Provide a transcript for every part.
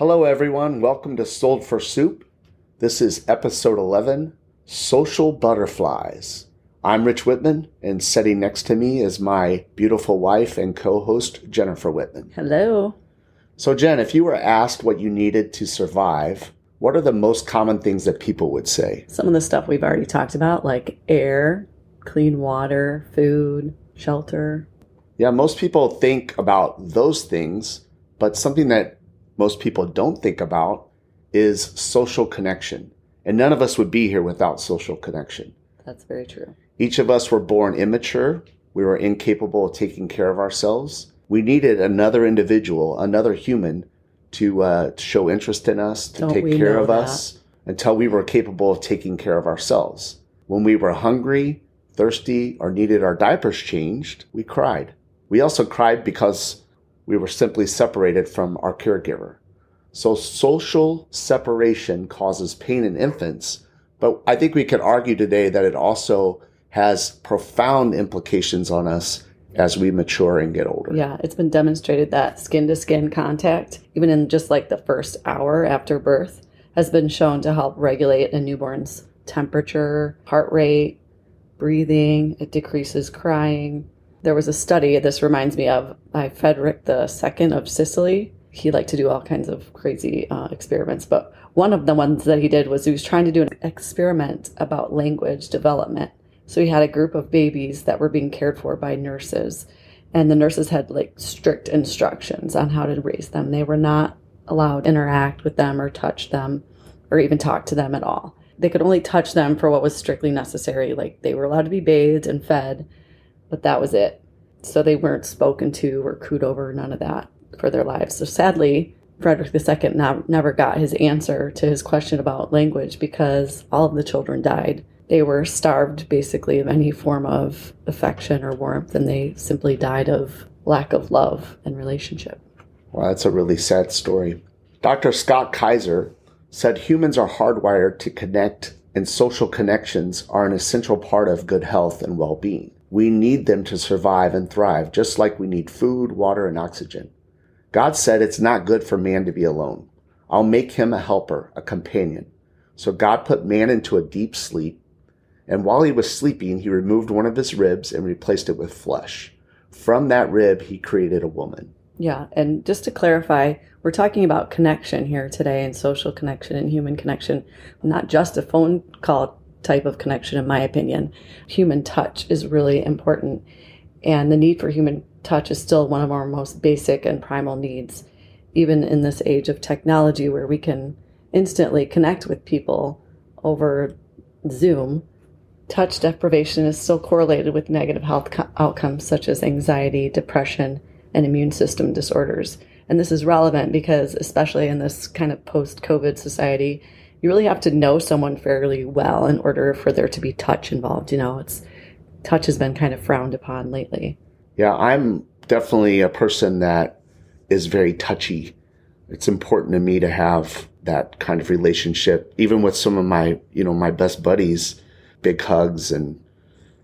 Hello, everyone. Welcome to Sold for Soup. This is episode 11 Social Butterflies. I'm Rich Whitman, and sitting next to me is my beautiful wife and co host, Jennifer Whitman. Hello. So, Jen, if you were asked what you needed to survive, what are the most common things that people would say? Some of the stuff we've already talked about, like air, clean water, food, shelter. Yeah, most people think about those things, but something that most people don't think about is social connection. And none of us would be here without social connection. That's very true. Each of us were born immature. We were incapable of taking care of ourselves. We needed another individual, another human, to uh, show interest in us, to Don't take care of that? us until we were capable of taking care of ourselves. When we were hungry, thirsty, or needed our diapers changed, we cried. We also cried because we were simply separated from our caregiver. So social separation causes pain in infants, but I think we could argue today that it also has profound implications on us as we mature and get older. Yeah, it's been demonstrated that skin to skin contact, even in just like the first hour after birth, has been shown to help regulate a newborn's temperature, heart rate, breathing. It decreases crying. There was a study, this reminds me of by Frederick II of Sicily. He liked to do all kinds of crazy uh, experiments, but one of the ones that he did was he was trying to do an experiment about language development. So he had a group of babies that were being cared for by nurses, and the nurses had like strict instructions on how to raise them. They were not allowed to interact with them or touch them or even talk to them at all. They could only touch them for what was strictly necessary. Like they were allowed to be bathed and fed, but that was it. So they weren't spoken to or cooed over, none of that for their lives. So sadly, Frederick II never got his answer to his question about language because all of the children died. They were starved basically of any form of affection or warmth, and they simply died of lack of love and relationship. Well, that's a really sad story. Dr. Scott Kaiser said humans are hardwired to connect, and social connections are an essential part of good health and well being. We need them to survive and thrive, just like we need food, water, and oxygen. God said it's not good for man to be alone. I'll make him a helper, a companion. So God put man into a deep sleep, and while he was sleeping, he removed one of his ribs and replaced it with flesh. From that rib, he created a woman. Yeah, and just to clarify, we're talking about connection here today and social connection and human connection, not just a phone call type of connection, in my opinion. Human touch is really important, and the need for human touch is still one of our most basic and primal needs, even in this age of technology where we can instantly connect with people over Zoom. Touch deprivation is still correlated with negative health co- outcomes such as anxiety, depression, and immune system disorders. And this is relevant because, especially in this kind of post COVID society, you really have to know someone fairly well in order for there to be touch involved. You know, it's touch has been kind of frowned upon lately. Yeah, I'm definitely a person that is very touchy. It's important to me to have that kind of relationship, even with some of my, you know, my best buddies, big hugs and,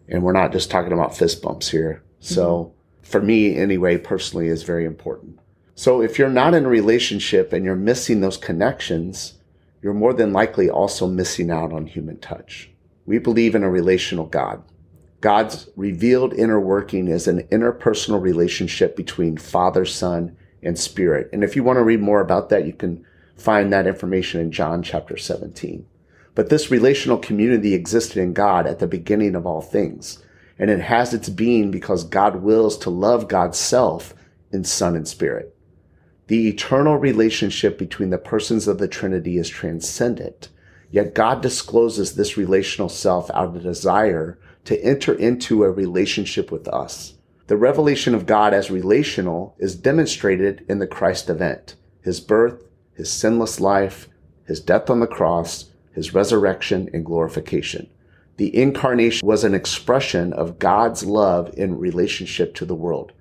and we're not just talking about fist bumps here. So mm-hmm. for me, anyway, personally is very important. So if you're not in a relationship and you're missing those connections, you're more than likely also missing out on human touch. We believe in a relational God. God's revealed inner working is an interpersonal relationship between Father, Son, and Spirit. And if you want to read more about that, you can find that information in John chapter 17. But this relational community existed in God at the beginning of all things. And it has its being because God wills to love God's self in Son and Spirit. The eternal relationship between the persons of the Trinity is transcendent. Yet God discloses this relational self out of desire to enter into a relationship with us. The revelation of God as relational is demonstrated in the Christ event, his birth, his sinless life, his death on the cross, his resurrection and glorification. The incarnation was an expression of God's love in relationship to the world.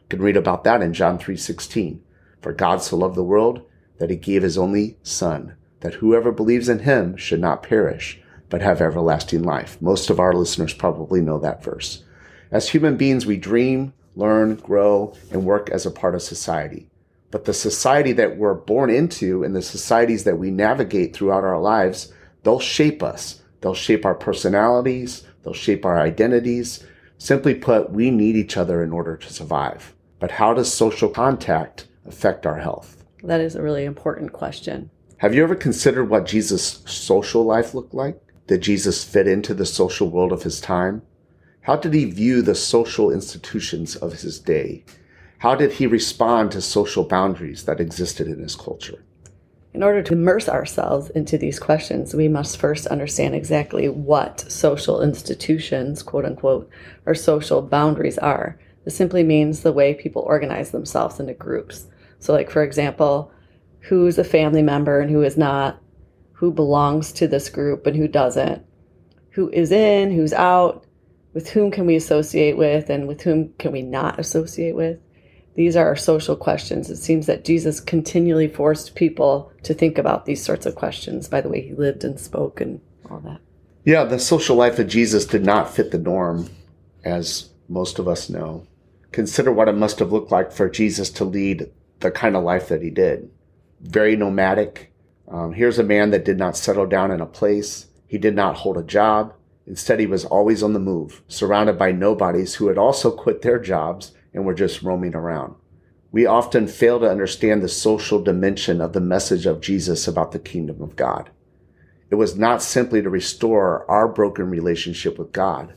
You can read about that in John 3:16. For God so loved the world that he gave his only son, that whoever believes in him should not perish, but have everlasting life. Most of our listeners probably know that verse. As human beings, we dream, learn, grow, and work as a part of society. But the society that we're born into and the societies that we navigate throughout our lives, they'll shape us They'll shape our personalities. They'll shape our identities. Simply put, we need each other in order to survive. But how does social contact affect our health? That is a really important question. Have you ever considered what Jesus' social life looked like? Did Jesus fit into the social world of his time? How did he view the social institutions of his day? How did he respond to social boundaries that existed in his culture? In order to immerse ourselves into these questions, we must first understand exactly what social institutions, quote unquote, or social boundaries are. This simply means the way people organize themselves into groups. So, like, for example, who's a family member and who is not, who belongs to this group and who doesn't, who is in, who's out, with whom can we associate with, and with whom can we not associate with. These are our social questions. It seems that Jesus continually forced people to think about these sorts of questions by the way he lived and spoke and all that. Yeah, the social life of Jesus did not fit the norm, as most of us know. Consider what it must have looked like for Jesus to lead the kind of life that he did. Very nomadic. Um, here's a man that did not settle down in a place. He did not hold a job. Instead, he was always on the move, surrounded by nobodies who had also quit their jobs and we're just roaming around. We often fail to understand the social dimension of the message of Jesus about the kingdom of God. It was not simply to restore our broken relationship with God,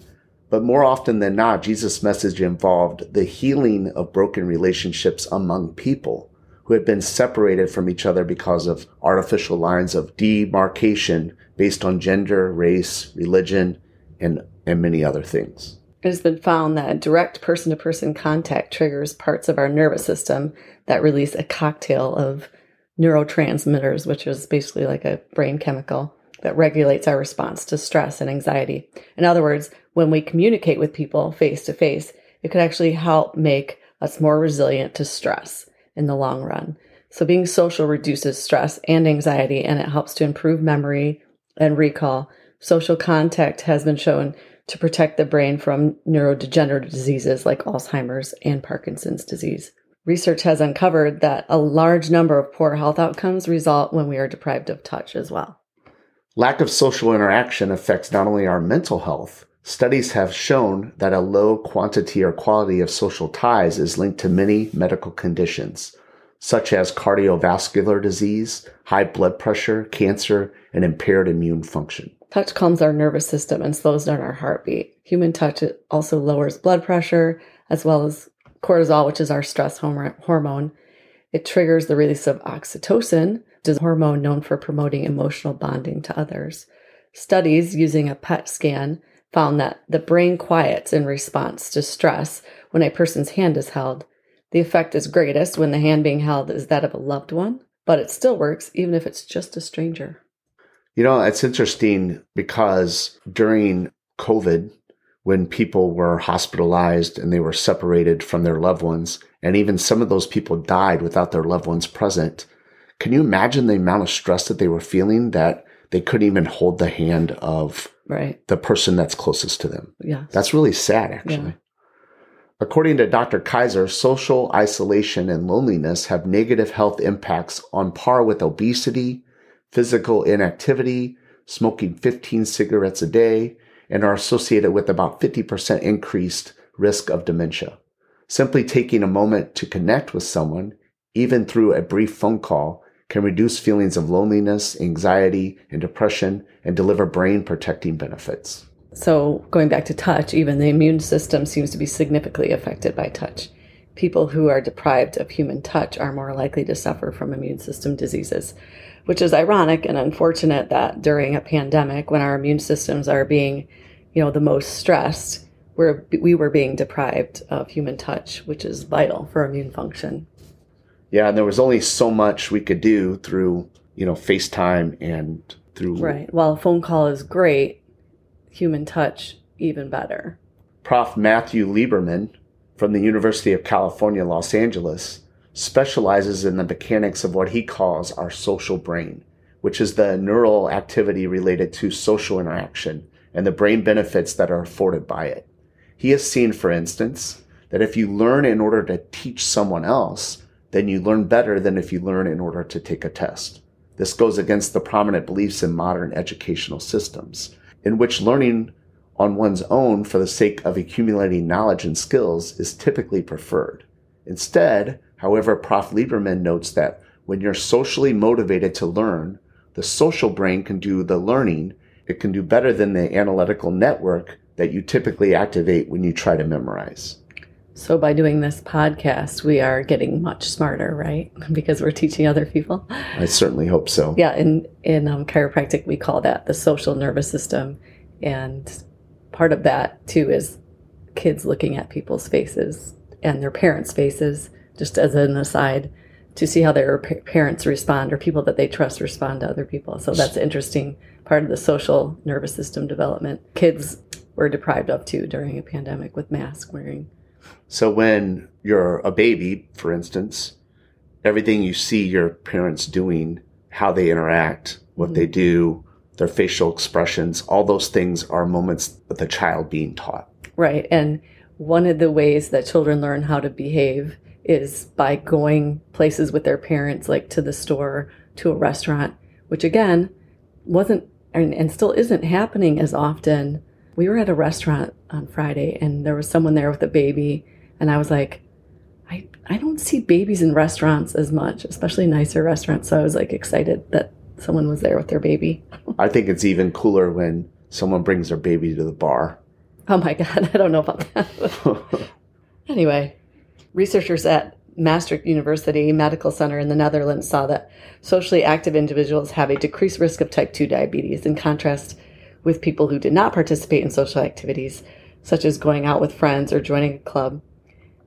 but more often than not, Jesus' message involved the healing of broken relationships among people who had been separated from each other because of artificial lines of demarcation based on gender, race, religion, and, and many other things. It has been found that direct person to person contact triggers parts of our nervous system that release a cocktail of neurotransmitters, which is basically like a brain chemical that regulates our response to stress and anxiety. In other words, when we communicate with people face to face, it could actually help make us more resilient to stress in the long run. So being social reduces stress and anxiety and it helps to improve memory and recall. Social contact has been shown to protect the brain from neurodegenerative diseases like Alzheimer's and Parkinson's disease. Research has uncovered that a large number of poor health outcomes result when we are deprived of touch as well. Lack of social interaction affects not only our mental health, studies have shown that a low quantity or quality of social ties is linked to many medical conditions, such as cardiovascular disease, high blood pressure, cancer, and impaired immune function. Touch calms our nervous system and slows down our heartbeat. Human touch also lowers blood pressure as well as cortisol, which is our stress hormone. It triggers the release of oxytocin, which is a hormone known for promoting emotional bonding to others. Studies using a PET scan found that the brain quiets in response to stress when a person's hand is held. The effect is greatest when the hand being held is that of a loved one, but it still works even if it's just a stranger. You know, it's interesting because during COVID, when people were hospitalized and they were separated from their loved ones, and even some of those people died without their loved ones present, can you imagine the amount of stress that they were feeling that they couldn't even hold the hand of right. the person that's closest to them? Yeah. That's really sad, actually. Yeah. According to Dr. Kaiser, social isolation and loneliness have negative health impacts on par with obesity, physical inactivity, smoking 15 cigarettes a day, and are associated with about 50% increased risk of dementia. Simply taking a moment to connect with someone, even through a brief phone call, can reduce feelings of loneliness, anxiety, and depression and deliver brain protecting benefits. So, going back to touch, even the immune system seems to be significantly affected by touch. People who are deprived of human touch are more likely to suffer from immune system diseases which is ironic and unfortunate that during a pandemic when our immune systems are being, you know, the most stressed, we're, we were being deprived of human touch, which is vital for immune function. Yeah, and there was only so much we could do through, you know, FaceTime and through Right. While a phone call is great, human touch even better. Prof. Matthew Lieberman from the University of California, Los Angeles, specializes in the mechanics of what he calls our social brain, which is the neural activity related to social interaction and the brain benefits that are afforded by it. He has seen, for instance, that if you learn in order to teach someone else, then you learn better than if you learn in order to take a test. This goes against the prominent beliefs in modern educational systems, in which learning on one's own for the sake of accumulating knowledge and skills is typically preferred. Instead, however, Prof. Lieberman notes that when you're socially motivated to learn, the social brain can do the learning. It can do better than the analytical network that you typically activate when you try to memorize. So, by doing this podcast, we are getting much smarter, right? Because we're teaching other people. I certainly hope so. Yeah, in in um, chiropractic, we call that the social nervous system, and part of that too is kids looking at people's faces and their parents' faces, just as an aside, to see how their pa- parents respond or people that they trust respond to other people. So that's an interesting part of the social nervous system development. Kids were deprived of too during a pandemic with mask wearing. So when you're a baby, for instance, everything you see your parents doing, how they interact, what they mm-hmm. do, their facial expressions, all those things are moments of the child being taught. Right. And one of the ways that children learn how to behave is by going places with their parents, like to the store, to a restaurant, which again wasn't and, and still isn't happening as often. We were at a restaurant on Friday and there was someone there with a baby, and I was like, I, I don't see babies in restaurants as much, especially nicer restaurants. So I was like excited that someone was there with their baby. I think it's even cooler when someone brings their baby to the bar. Oh my God, I don't know about that. anyway, researchers at Maastricht University Medical Center in the Netherlands saw that socially active individuals have a decreased risk of type 2 diabetes in contrast with people who did not participate in social activities, such as going out with friends or joining a club.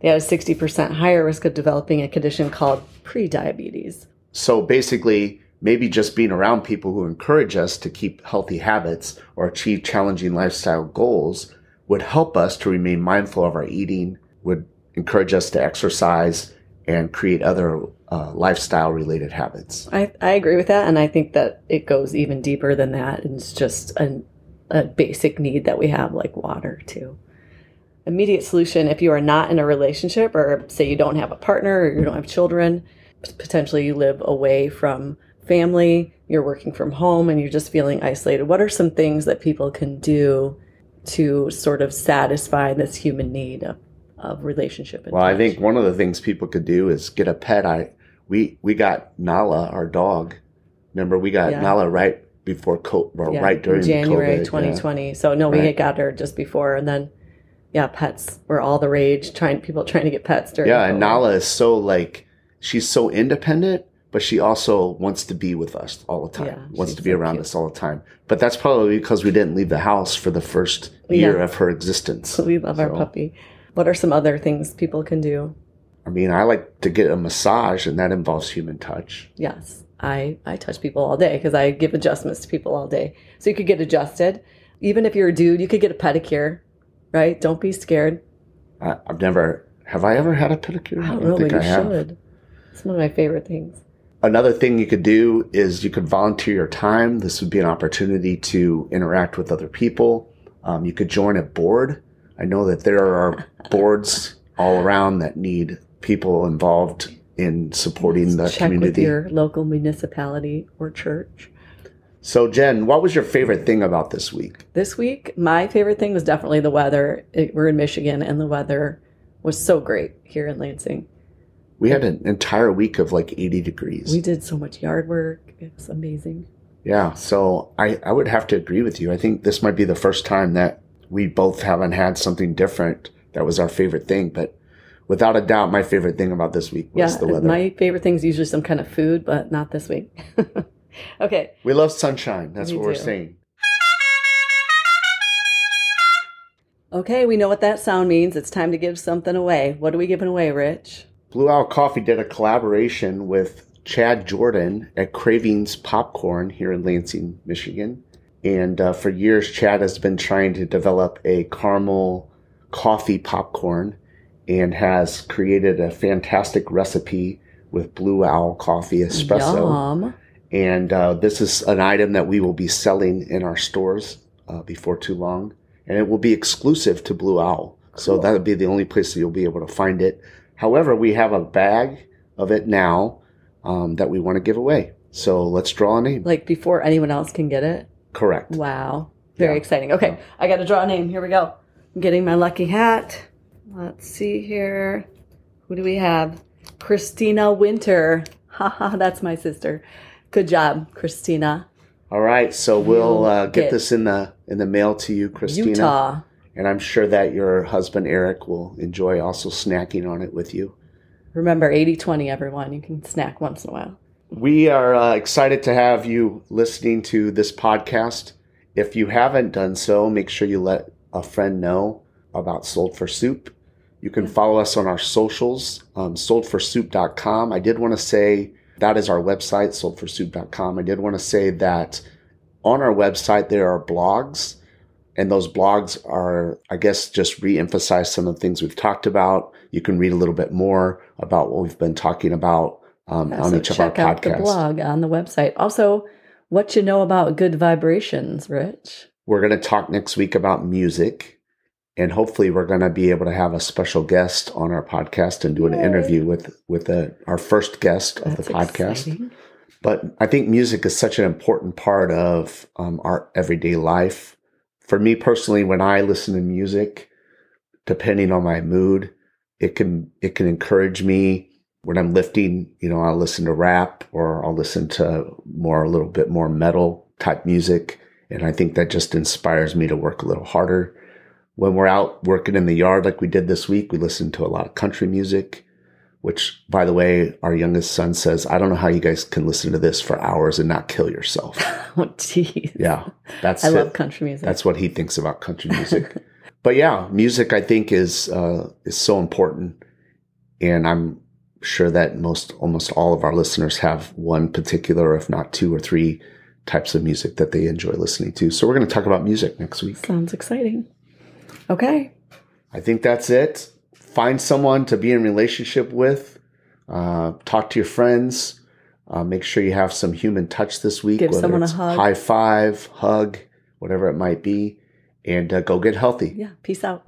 They had a 60% higher risk of developing a condition called prediabetes. So basically, maybe just being around people who encourage us to keep healthy habits or achieve challenging lifestyle goals would help us to remain mindful of our eating, would encourage us to exercise and create other uh, lifestyle related habits. I, I agree with that. And I think that it goes even deeper than that. And it's just a, a basic need that we have, like water, too. Immediate solution if you are not in a relationship, or say you don't have a partner or you don't have children, potentially you live away from family, you're working from home, and you're just feeling isolated. What are some things that people can do to sort of satisfy this human need of, of relationship? And Well, I think one of the things people could do is get a pet. I we we got Nala, our dog. Remember, we got Yeah. Nala right before COVID, Yeah, right during January COVID, yeah. 2020. So no, we Right. had got her just before, and then yeah, pets were all the rage. Trying people trying to get pets during. Yeah, and Nala is so like she's so independent, but she also wants to be with us all the time. Yeah, wants to be so around cute. us all the time. But that's probably because we didn't leave the house for the first year Yeah. of her existence. we love our puppy. What are some other things people can do? I mean, I like to get a massage, and that involves human touch. Yes, I I touch people all day because I give adjustments to people all day. So you could get adjusted. Even if you're a dude, you could get a pedicure, right? Don't be scared. I, I've never. Have I ever had a pedicure? I don't know, but you have. should. It's one of my favorite things. Another thing you could do is you could volunteer your time. This would be an opportunity to interact with other people. Um, you could join a board. I know that there are boards all around that need people involved in supporting the Check with community. your local municipality or church. So, Jen, what was your favorite thing about this week? This week, my favorite thing was definitely the weather. It, we're in Michigan, and the weather was so great here in Lansing. We had an entire week of like 80 degrees. We did so much yard work. It's amazing. Yeah, so I, I would have to agree with you. I think this might be the first time that we both haven't had something different that was our favorite thing. But without a doubt, my favorite thing about this week was Yeah, the weather. my favorite thing is usually some kind of food, but not this week. okay, we love sunshine. That's We what we're saying. okay, we know what that sound means. It's time to give something away. What are we giving away, Rich? Blue Owl Coffee did a collaboration with Chad Jordan at Cravings Popcorn here in Lansing, Michigan. And uh, for years, Chad has been trying to develop a caramel coffee popcorn and has created a fantastic recipe with Blue Owl coffee espresso. Yum. And uh, this is an item that we will be selling in our stores uh, before too long. And it will be exclusive to Blue Owl. So that'll be the only place that you'll be able to find it. However, we have a bag of it now um, that we want to give away. So let's draw a name. Like before anyone else can get it. Correct. Wow. Very Yeah. exciting. Okay, I got to draw a name. Here we go. I'm getting my lucky hat. Let's see here. Who do we have? Christina Winter. Haha, that's my sister. Good job, Christina. All right. So we'll uh, get Get- this in the in the mail to you, Christina. Utah. And I'm sure that your husband Eric will enjoy also snacking on it with you. Remember 80 20, everyone. You can snack once in a while. We are uh, excited to have you listening to this podcast. If you haven't done so, make sure you let a friend know about Sold for Soup. You can follow us on our socials, um, soldforsoup.com. I did want to say that is our website, soldforsoup.com. I did want to say that on our website there are blogs, and those blogs are, I guess, just re-emphasize some of the things we've talked about. You can read a little bit more about what we've been talking about um, Yeah, on so each of our podcasts. check out the blog on the website. Also, what you know about good vibrations, Rich? We're going to talk next week about music, and hopefully, we're going to be able to have a special guest on our podcast and do an Yay. interview with with the, our first guest of That's the podcast. exciting. But I think music is such an important part of um, our everyday life. For me personally, when I listen to music, depending on my mood, it can it can encourage me when I'm lifting. You know, I'll listen to rap or I'll listen to more a little bit more metal type music, and I think that just inspires me to work a little harder. When we're out working in the yard like we did this week, we listen to a lot of country music which by the way our youngest son says i don't know how you guys can listen to this for hours and not kill yourself Oh, jeez. yeah that's I it. love country music. that's what he thinks about country music but yeah music i think is uh is so important and i'm sure that most almost all of our listeners have one particular if not two or three types of music that they enjoy listening to so we're going to talk about music next week Sounds exciting. Okay. I think that's it. Find someone to be in relationship with. Uh, talk to your friends. Uh, make sure you have some human touch this week. Give someone a hug. High five, hug, whatever it might be, and uh, go get healthy. Yeah. Peace out.